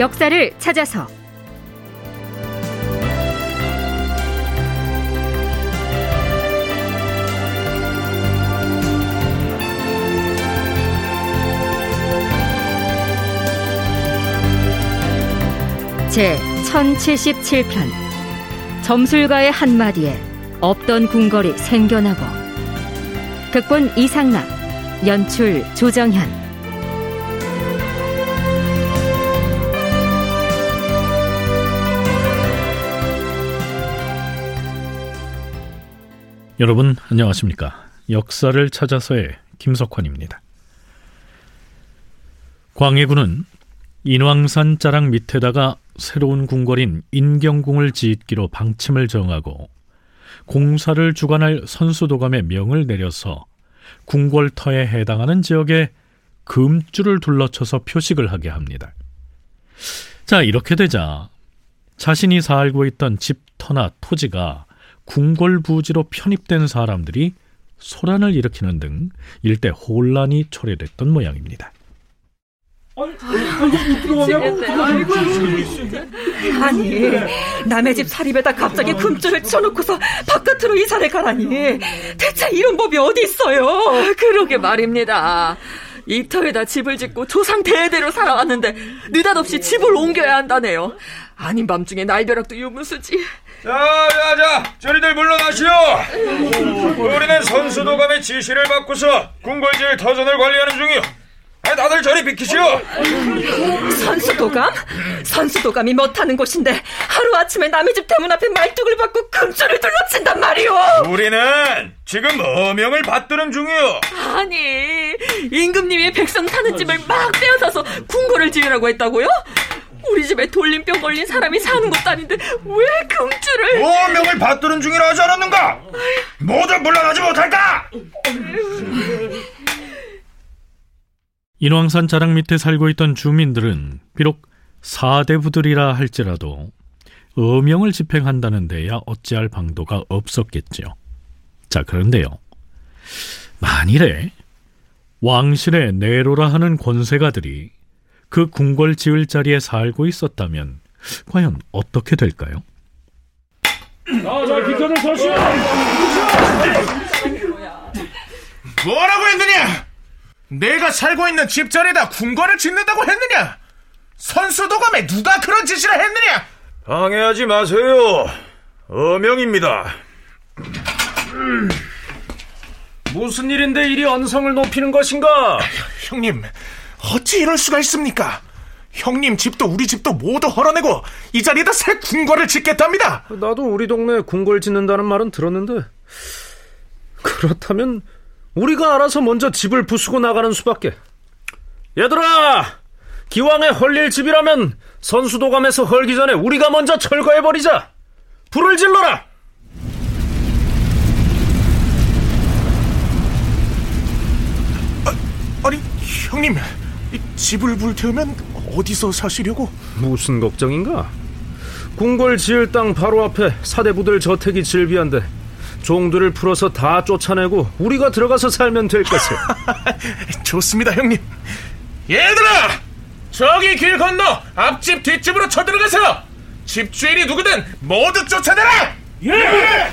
역사를 찾아서. 제 1077편. 점술가의 한마디에 없던 궁궐이 생겨나고. 극본 이상락 연출 조정현 여러분 안녕하십니까 역사를 찾아서의 김석환입니다 광해군은 인왕산 자락 밑에다가 새로운 궁궐인 인경궁을 짓기로 방침을 정하고 공사를 주관할 선수도감의 명을 내려서 궁궐터에 해당하는 지역에 금줄을 둘러쳐서 표식을 하게 합니다. 자, 이렇게 되자 자신이 살고 있던 집터나 토지가 궁궐 부지로 편입된 사람들이 소란을 일으키는 등 일대 혼란이 초래됐던 모양입니다. 아니 남의 집 사립에다 갑자기 금줄을 쳐놓고서 바깥으로 이사를 가라니. 대체 이런 법이 어디 있어요? 그러게 말입니다. 이 터에다 집을 짓고 조상 대대로 살아왔는데 느닷없이 집을 옮겨야 한다네요. 아닌 밤중에 날벼락도 유무수지 자, 자, 자, 저리들 물러나시오. 우리는 선수도감의 지시를 받고서 궁궐지을 터전을 관리하는 중이오. 아, 다들 저리 비키시오. 선수도감? 선수도감이 못하는 곳인데 하루 아침에 남의 집 대문 앞에 말뚝을 받고 금줄을 둘러친단 말이오. 우리는 지금 어명을 받드는 중이오. 아니 임금님이 백성 사는 집을 막 빼앗아서 궁궐을 지으라고 했다고요? 우리 집에 돌림병 걸린 사람이 사는 것도 아닌데 왜 금줄을 어명을 받드는 중이라 하지 않았는가? 모두 물러나지 못할까? 인왕산 자락 밑에 살고 있던 주민들은 비록 사대부들이라 할지라도 어명을 집행한다는 데야 어찌할 방도가 없었겠지요. 자, 그런데요. 만일에 왕실의 내로라 하는 권세가들이 그 궁궐 지을 자리에 살고 있었다면 과연 어떻게 될까요? 자, 자, 비켜들 서시오. 뭐라고 했느냐? 내가 살고 있는 집자리에다 궁궐을 짓는다고 했느냐? 선수도감에 누가 그런 지시를 했느냐? 방해하지 마세요. 어명입니다. 무슨 일인데 이리 언성을 높이는 것인가? 형님, 어찌 이럴 수가 있습니까? 형님 집도 우리 집도 모두 헐어내고 이 자리에다 새 궁궐을 짓겠답니다. 나도 우리 동네에 궁궐 짓는다는 말은 들었는데 그렇다면 우리가 알아서 먼저 집을 부수고 나가는 수밖에. 얘들아, 기왕에 헐릴 집이라면 선수도감에서 헐기 전에 우리가 먼저 철거해 버리자. 불을 질러라. 아, 아니, 형님, 집을 불태우면 어디서 사시려고? 무슨 걱정인가? 궁궐 지을 땅 바로 앞에 사대부들 저택이 즐비한데 종들을 풀어서 다 쫓아내고 우리가 들어가서 살면 될 것을. 좋습니다, 형님. 얘들아! 저기 길 건너 앞집 뒷집으로 쳐들어가세요! 집주인이 누구든 모두 쫓아내라! 예!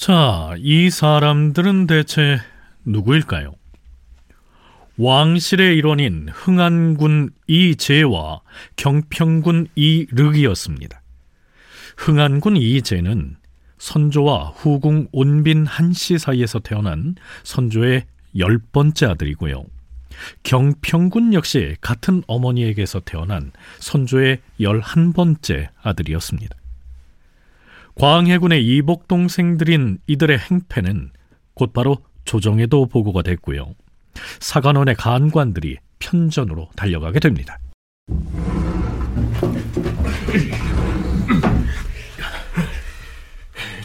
자, 이 사람들은 대체 누구일까요? 왕실의 일원인 흥안군 이재와 경평군 이륵이었습니다. 흥안군 이재는 선조와 후궁 온빈 한씨 사이에서 태어난 선조의 열 번째 아들이고요. 경평군 역시 같은 어머니에게서 태어난 선조의 열한 번째 아들이었습니다. 광해군의 이복 동생들인 이들의 행패는 곧바로 조정에도 보고가 됐고요. 사관원의 간관들이 편전으로 달려가게 됩니다.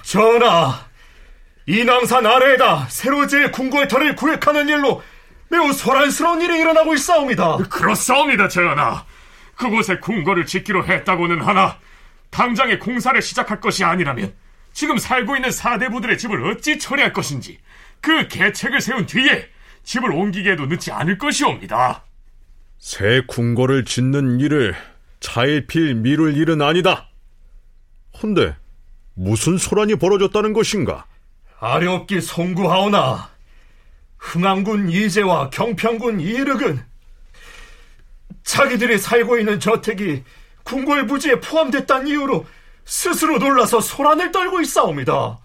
전하, 인왕산 아래에다 새로 지을 궁궐터를 구획하는 일로 매우 소란스러운 일이 일어나고 있사옵니다. 그렇사옵니다, 전하. 그곳에 궁궐을 짓기로 했다고는 하나 당장에 공사를 시작할 것이 아니라면 지금 살고 있는 사대부들의 집을 어찌 처리할 것인지 그 계책을 세운 뒤에 집을 옮기게도 늦지 않을 것이옵니다. 새 궁궐을 짓는 일을 차일필 미룰 일은 아니다. 헌데 무슨 소란이 벌어졌다는 것인가? 아렵기 송구하오나 흥안군 이재와 경평군 이륵은 자기들이 살고 있는 저택이 궁궐 부지에 포함됐다는 이유로 스스로 놀라서 소란을 떨고 있사옵니다.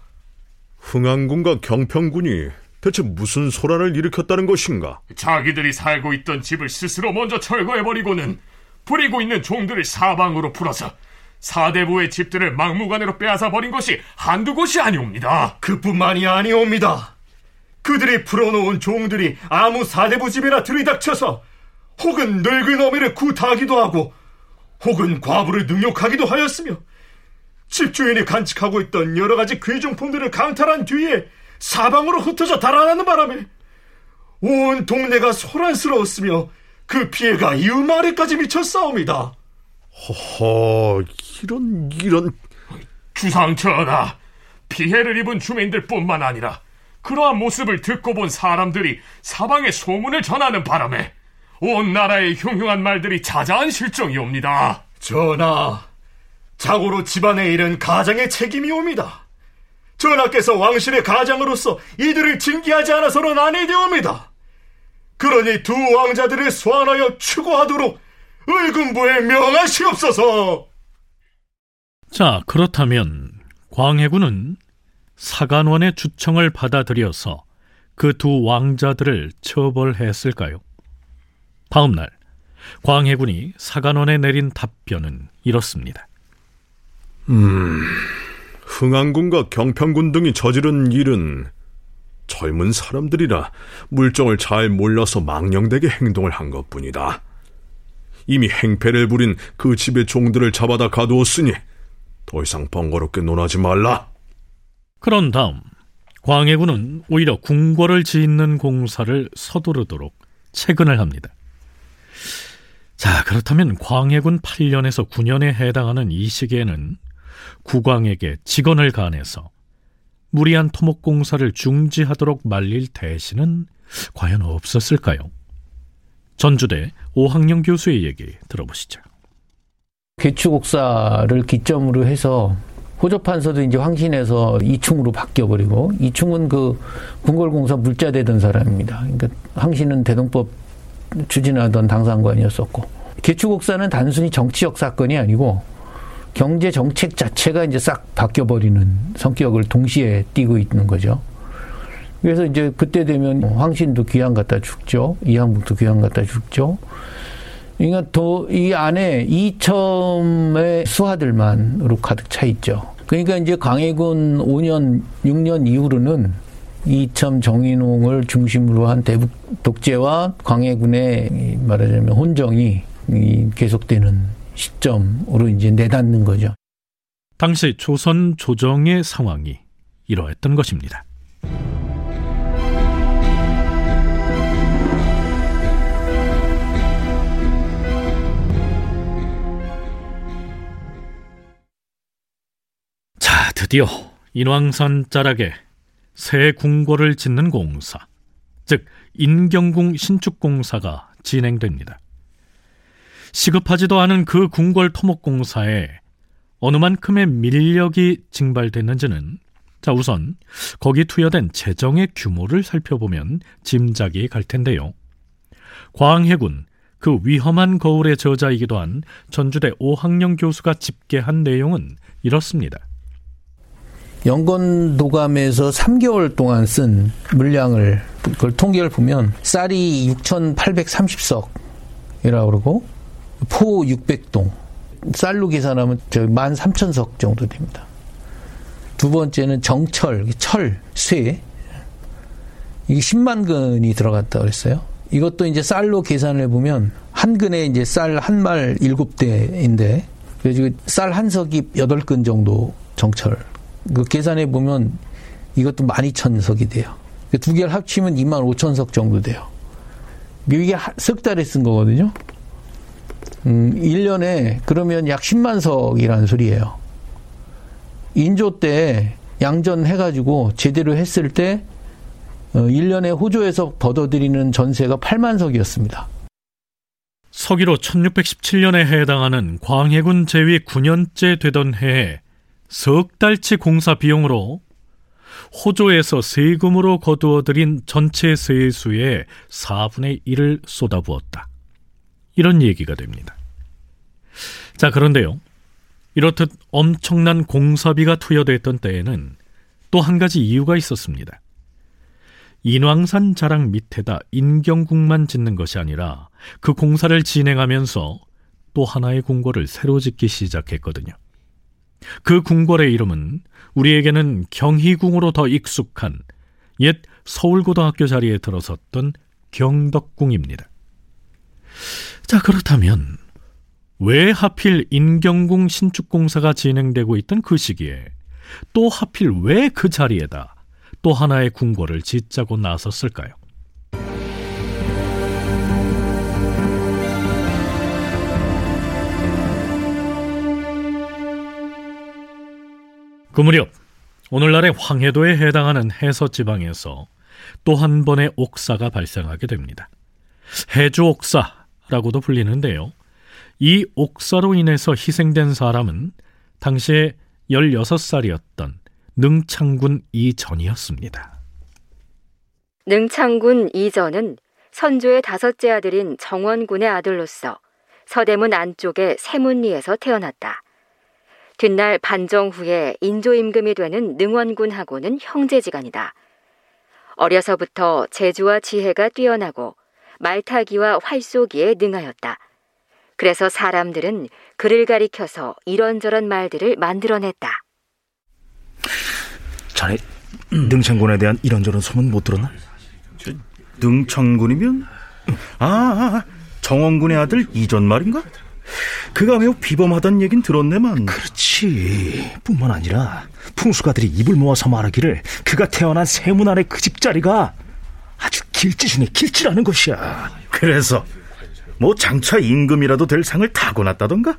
흥안군과 경평군이 대체 무슨 소란을 일으켰다는 것인가? 자기들이 살고 있던 집을 스스로 먼저 철거해버리고는 부리고 있는 종들을 사방으로 풀어서 사대부의 집들을 막무가내로 빼앗아 버린 것이 한두 곳이 아니옵니다. 그뿐만이 아니옵니다. 그들이 풀어놓은 종들이 아무 사대부 집이나 들이닥쳐서 혹은 늙은 어미를 구타하기도 하고 혹은 과부를 능욕하기도 하였으며 집주인이 간직하고 있던 여러 가지 귀중품들을 강탈한 뒤에 사방으로 흩어져 달아나는 바람에 온 동네가 소란스러웠으며 그 피해가 이웃 마을에까지 미쳤사옵니다. 허허, 이런, 이런. 주상전하, 피해를 입은 주민들 뿐만 아니라 그러한 모습을 듣고 본 사람들이 사방에 소문을 전하는 바람에 온 나라의 흉흉한 말들이 자자한 실정이옵니다. 전하, 자고로 집안에 일은 가장의 책임이옵니다. 전하께서 왕실의 가장으로서 이들을 징계하지 않아서는 아니 되옵니다. 그러니 두 왕자들을 소환하여 추구하도록 의금부에 명하시옵소서. 자, 그렇다면 광해군은 사간원의 주청을 받아들여서 그 두 왕자들을 처벌했을까요? 다음 날 광해군이 사간원에 내린 답변은 이렇습니다. 음, 흥안군과 경평군 등이 저지른 일은 젊은 사람들이라 물정을 잘 몰라서 망령되게 행동을 한 것뿐이다. 이미 행패를 부린 그 집의 종들을 잡아다 가두었으니 더 이상 번거롭게 논하지 말라. 그런 다음 광해군은 오히려 궁궐을 짓는 공사를 서두르도록 체근을 합니다. 자, 그렇다면 광해군 8년에서 9년에 해당하는 이 시기에는 국왕에게 직언을 가해서 무리한 토목 공사를 중지하도록 말릴 대신은 과연 없었을까요? 전주대 오학령 교수의 얘기 들어보시죠. 개추곡사를 기점으로 해서 호접판서도 이제 황신에서 이충으로 바뀌어버리고 이충은 그 궁궐공사 물자되던 사람입니다. 그러니까 황신은 대동법 추진하던 당상관이었었고 개추곡사는 단순히 정치적 사건이 아니고 경제 정책 자체가 이제 싹 바뀌어 버리는 성격을 동시에 띠고 있는 거죠. 그래서 이제 그때 되면 황신도 귀양 갖다 죽죠. 이항북도 귀양 갖다 죽죠. 그러니까 더이 안에 이첨의 수하들만으로 가득 차 있죠. 그러니까 이제 강해군 5년, 6년 이후로는 이첨 정인홍을 중심으로 한 대북 독재와 광해군의 말하자면 혼정이 계속되는 시점으로 이제 내닫는 거죠. 당시 조선 조정의 상황이 이러했던 것입니다. 자, 드디어 인왕산 자락에 새 궁궐을 짓는 공사, 즉 인경궁 신축 공사가 진행됩니다. 시급하지도 않은 그 궁궐 토목 공사에 어느 만큼의 밀력이 증발됐는지는 자 우선 거기 투여된 재정의 규모를 살펴보면 짐작이 갈 텐데요. 광해군 그 위험한 거울의 저자이기도 한 전주대 오학령 교수가 집계한 내용은 이렇습니다. 연건 도감에서 3개월 동안 쓴 물량을 그걸 통계를 보면 쌀이 6,830석이라고 그러고 포 600동 쌀로 계산하면 저 13,000석 정도 됩니다. 두 번째는 정철, 철, 쇠 이게 10만 근이 들어갔다 그랬어요. 이것도 이제 쌀로 계산을 해보면 한 근에 이제 쌀 한 말 7대인데 그래서 쌀 한 석이 8근 정도 정철 그 계산해 보면 이것도 12,000석이 돼요. 그두 개를 합치면 25,000석 정도 돼요. 이게 석 달에 쓴 거거든요. 음, 1년에 그러면 약 10만 석이라는 소리예요. 인조 때 양전해가지고 제대로 했을 때 1년에 어, 호조에서 벌어들이는 전세가 8만 석이었습니다. 서기로 1617년에 해당하는 광해군 제위 9년째 되던 해에 석 달치 공사 비용으로 호조에서 세금으로 거두어들인 전체 세수의 4분의 1을 쏟아부었다. 이런 얘기가 됩니다. 자, 그런데요. 이렇듯 엄청난 공사비가 투여됐던 때에는 또 한 가지 이유가 있었습니다. 인왕산 자락 밑에다 인경궁만 짓는 것이 아니라 그 공사를 진행하면서 또 하나의 궁궐을 새로 짓기 시작했거든요. 그 궁궐의 이름은 우리에게는 경희궁으로 더 익숙한 옛 서울고등학교 자리에 들어섰던 경덕궁입니다. 자, 그렇다면 왜 하필 인경궁 신축공사가 진행되고 있던 그 시기에 또 하필 왜 그 자리에다 또 하나의 궁궐을 짓자고 나섰을까요? 그 무렵 오늘날의 황해도에 해당하는 해서 지방에서 또 한 번의 옥사가 발생하게 됩니다. 해주 옥사라고도 불리는데요. 이 옥사로 인해서 희생된 사람은 당시에 16살이었던 능창군 이전이었습니다. 능창군 이전은 선조의 다섯째 아들인 정원군의 아들로서 서대문 안쪽의 세문리에서 태어났다. 뒷날 반정 후에 인조임금이 되는 능원군하고는 형제지간이다. 어려서부터 재주와 지혜가 뛰어나고 말타기와 활쏘기에 능하였다. 그래서 사람들은 그를 가리켜서 이런저런 말들을 만들어냈다. 자네 능창군에 대한 이런저런 소문 못 들었나? 능창군이면 아, 아, 아 정원군의 아들 이전 말인가? 그가 매우 비범하다는 얘긴 들었네만. 그렇지. 뿐만 아니라 풍수가들이 입을 모아서 말하기를 그가 태어난 세문 안의 그 집자리가 아주 길지 중에 길지라는 것이야. 그래서 뭐 장차 임금이라도 될 상을 타고났다던가?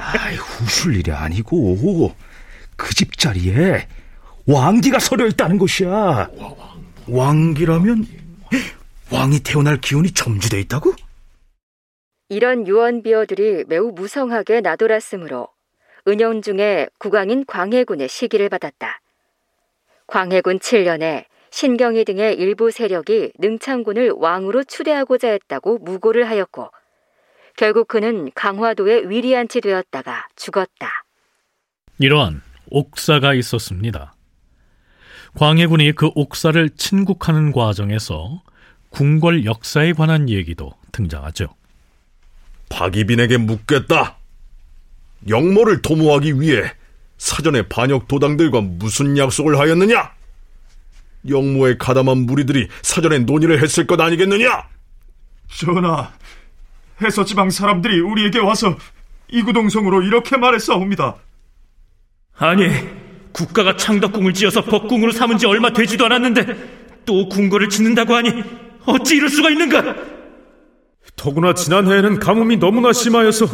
아이, 후술 일이 아니고 그 집자리에 왕기가 서려 있다는 것이야. 왕기라면 왕이 태어날 기운이 점주돼 있다고? 이런 유언비어들이 매우 무성하게 나돌았으므로 은영 중에 국왕인 광해군의 시기를 받았다. 광해군 7년에 신경이 등의 일부 세력이 능창군을 왕으로 추대하고자 했다고 무고를 하였고 결국 그는 강화도에 위리안치 되었다가 죽었다. 이러한 옥사가 있었습니다. 광해군이 그 옥사를 친국하는 과정에서 궁궐 역사에 관한 얘기도 등장하죠. 박이빈에게 묻겠다. 영모를 도모하기 위해 사전에 반역 도당들과 무슨 약속을 하였느냐? 영모의 가담한 무리들이 사전에 논의를 했을 것 아니겠느냐? 전하, 해서지방 사람들이 우리에게 와서 이구동성으로 이렇게 말했사옵니다. 아니, 국가가 창덕궁을 지어서 법궁으로 삼은 지 얼마 되지도 않았는데 또 궁궐을 짓는다고 하니 어찌 이럴 수가 있는가? 더구나 지난해에는 가뭄이 너무나 심하여서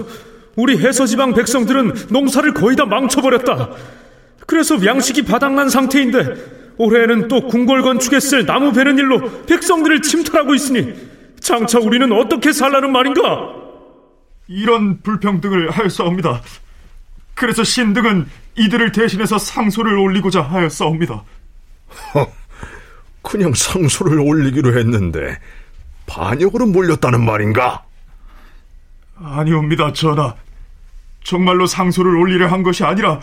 우리 해서지방 백성들은 농사를 거의 다 망쳐버렸다. 그래서 양식이 바닥난 상태인데 올해에는 또 궁궐 건축에 쓸 나무 베는 일로 백성들을 침탈하고 있으니 장차 우리는 어떻게 살라는 말인가? 이런 불평등을 하였사옵니다. 그래서 신등은 이들을 대신해서 상소를 올리고자 하였사옵니다. 허, 그냥 상소를 올리기로 했는데 반역으로 몰렸다는 말인가? 아니옵니다, 전하. 정말로 상소를 올리려 한 것이 아니라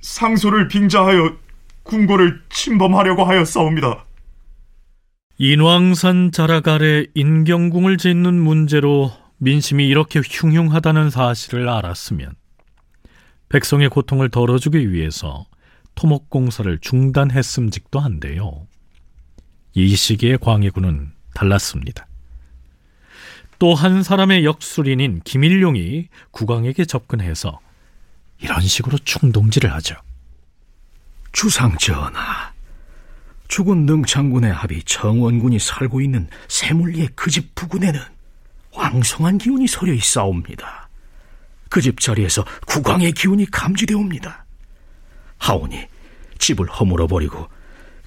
상소를 빙자하여 궁궐을 침범하려고 하였사옵니다. 인왕산 자락 아래 인경궁을 짓는 문제로 민심이 이렇게 흉흉하다는 사실을 알았으면 백성의 고통을 덜어주기 위해서 토목공사를 중단했음직도 한데요. 이 시기의 광해군은 달랐습니다. 또 한 사람의 역술인인 김일용이 국왕에게 접근해서 이런 식으로 충동질을 하죠. 주상 전하, 죽은 능창군의 합이 정원군이 살고 있는 세물리의 그 집 부근에는 왕성한 기운이 서려 있사옵니다. 그 집 자리에서 국왕의 기운이 감지되옵니다. 하오니 집을 허물어 버리고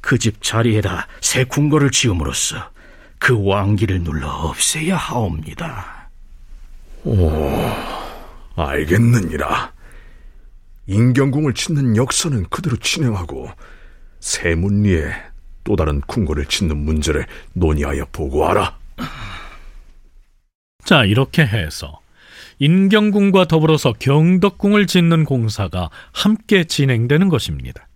그 집 자리에다 새 궁궐을 지음으로써 그 왕기를 눌러 없애야 하옵니다. 오, 알겠느니라. 인경궁을 짓는 역사는 그대로 진행하고 세문리에 또 다른 궁궐을 짓는 문제를 논의하여 보고하라. 자, 이렇게 해서 인경궁과 더불어서 경덕궁을 짓는 공사가 함께 진행되는 것입니다.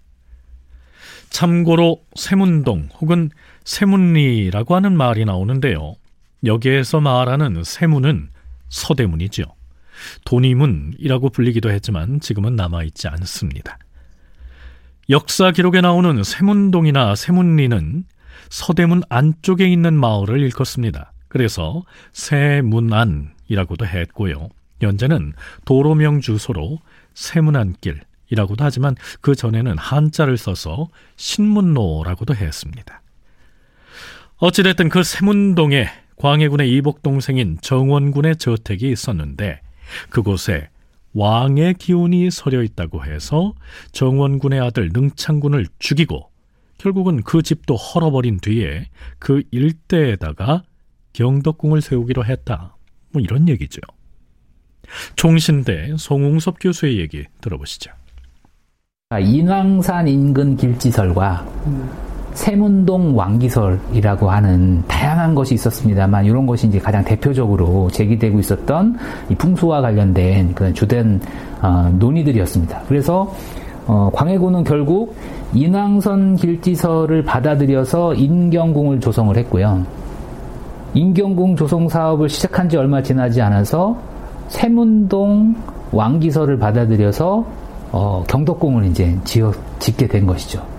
참고로 세문동 혹은 세문리라고 하는 말이 나오는데요. 여기에서 말하는 세문은 서대문이죠. 돈이문이라고 불리기도 했지만 지금은 남아있지 않습니다. 역사 기록에 나오는 세문동이나 세문리는 서대문 안쪽에 있는 마을을 일컫습니다. 그래서 세문안이라고도 했고요. 현재는 도로명 주소로 세문안길 이라고도 하지만 그 전에는 한자를 써서 신문로라고도 했습니다. 어찌됐든 그 세문동에 광해군의 이복 동생인 정원군의 저택이 있었는데 그곳에 왕의 기운이 서려 있다고 해서 정원군의 아들 능창군을 죽이고 결국은 그 집도 헐어버린 뒤에 그 일대에다가 경덕궁을 세우기로 했다. 뭐 이런 얘기죠. 총신대 송웅섭 교수의 얘기 들어보시죠. 인왕산 인근 길지설과 세문동 왕기설이라고 하는 다양한 것이 있었습니다만 이런 것이 이제 가장 대표적으로 제기되고 있었던 이 풍수와 관련된 그런 주된 어, 논의들이었습니다. 그래서 어, 광해군은 결국 인왕선 길지설을 받아들여서 인경궁을 조성을 했고요. 인경궁 조성 사업을 시작한 지 얼마 지나지 않아서 세문동 왕기설을 받아들여서 어, 경덕궁을 이제 지어 짓게 된 것이죠.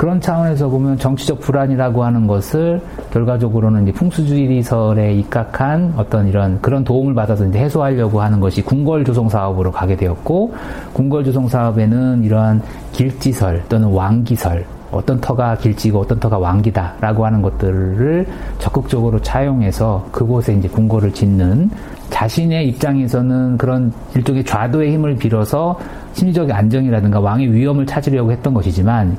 그런 차원에서 보면 정치적 불안이라고 하는 것을 결과적으로는 이제 풍수주의설에 입각한 어떤 이런 그런 도움을 받아서 이제 해소하려고 하는 것이 궁궐 조성 사업으로 가게 되었고 궁궐 조성 사업에는 이러한 길지설 또는 왕기설 어떤 터가 길지고 어떤 터가 왕기다라고 하는 것들을 적극적으로 차용해서 그곳에 이제 궁궐을 짓는 자신의 입장에서는 그런 일종의 좌도의 힘을 빌어서 심리적 안정이라든가 왕의 위험을 찾으려고 했던 것이지만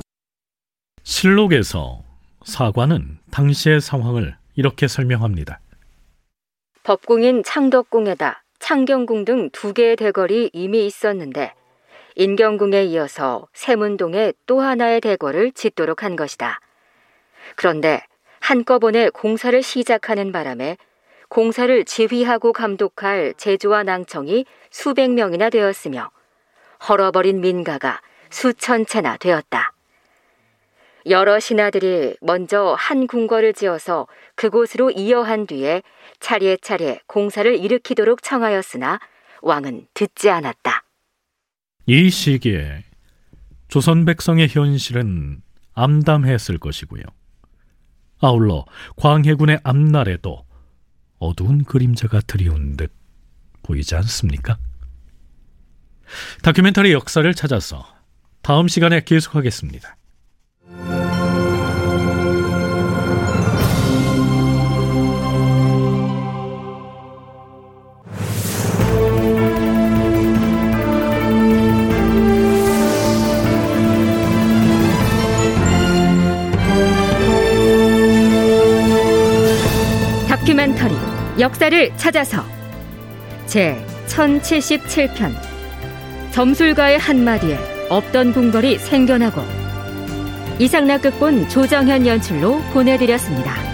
실록에서 사관은 당시의 상황을 이렇게 설명합니다. 법궁인 창덕궁에다 창경궁 등 두 개의 대궐이 이미 있었는데 인경궁에 이어서 세문동에 또 하나의 대궐을 짓도록 한 것이다. 그런데 한꺼번에 공사를 시작하는 바람에 공사를 지휘하고 감독할 제조와 낭청이 수백 명이나 되었으며 헐어버린 민가가 수천 채나 되었다. 여러 신하들이 먼저 한 궁궐을 지어서 그곳으로 이어한 뒤에 차례차례 공사를 일으키도록 청하였으나 왕은 듣지 않았다. 이 시기에 조선 백성의 현실은 암담했을 것이고요. 아울러 광해군의 앞날에도 어두운 그림자가 드리운 듯 보이지 않습니까? 다큐멘터리 역사를 찾아서 다음 시간에 계속하겠습니다. 역사를 찾아서 제 1077편 점술가의 한마디에 없던 궁궐이 생겨나고 이상락 극본 조정현 연출로 보내드렸습니다.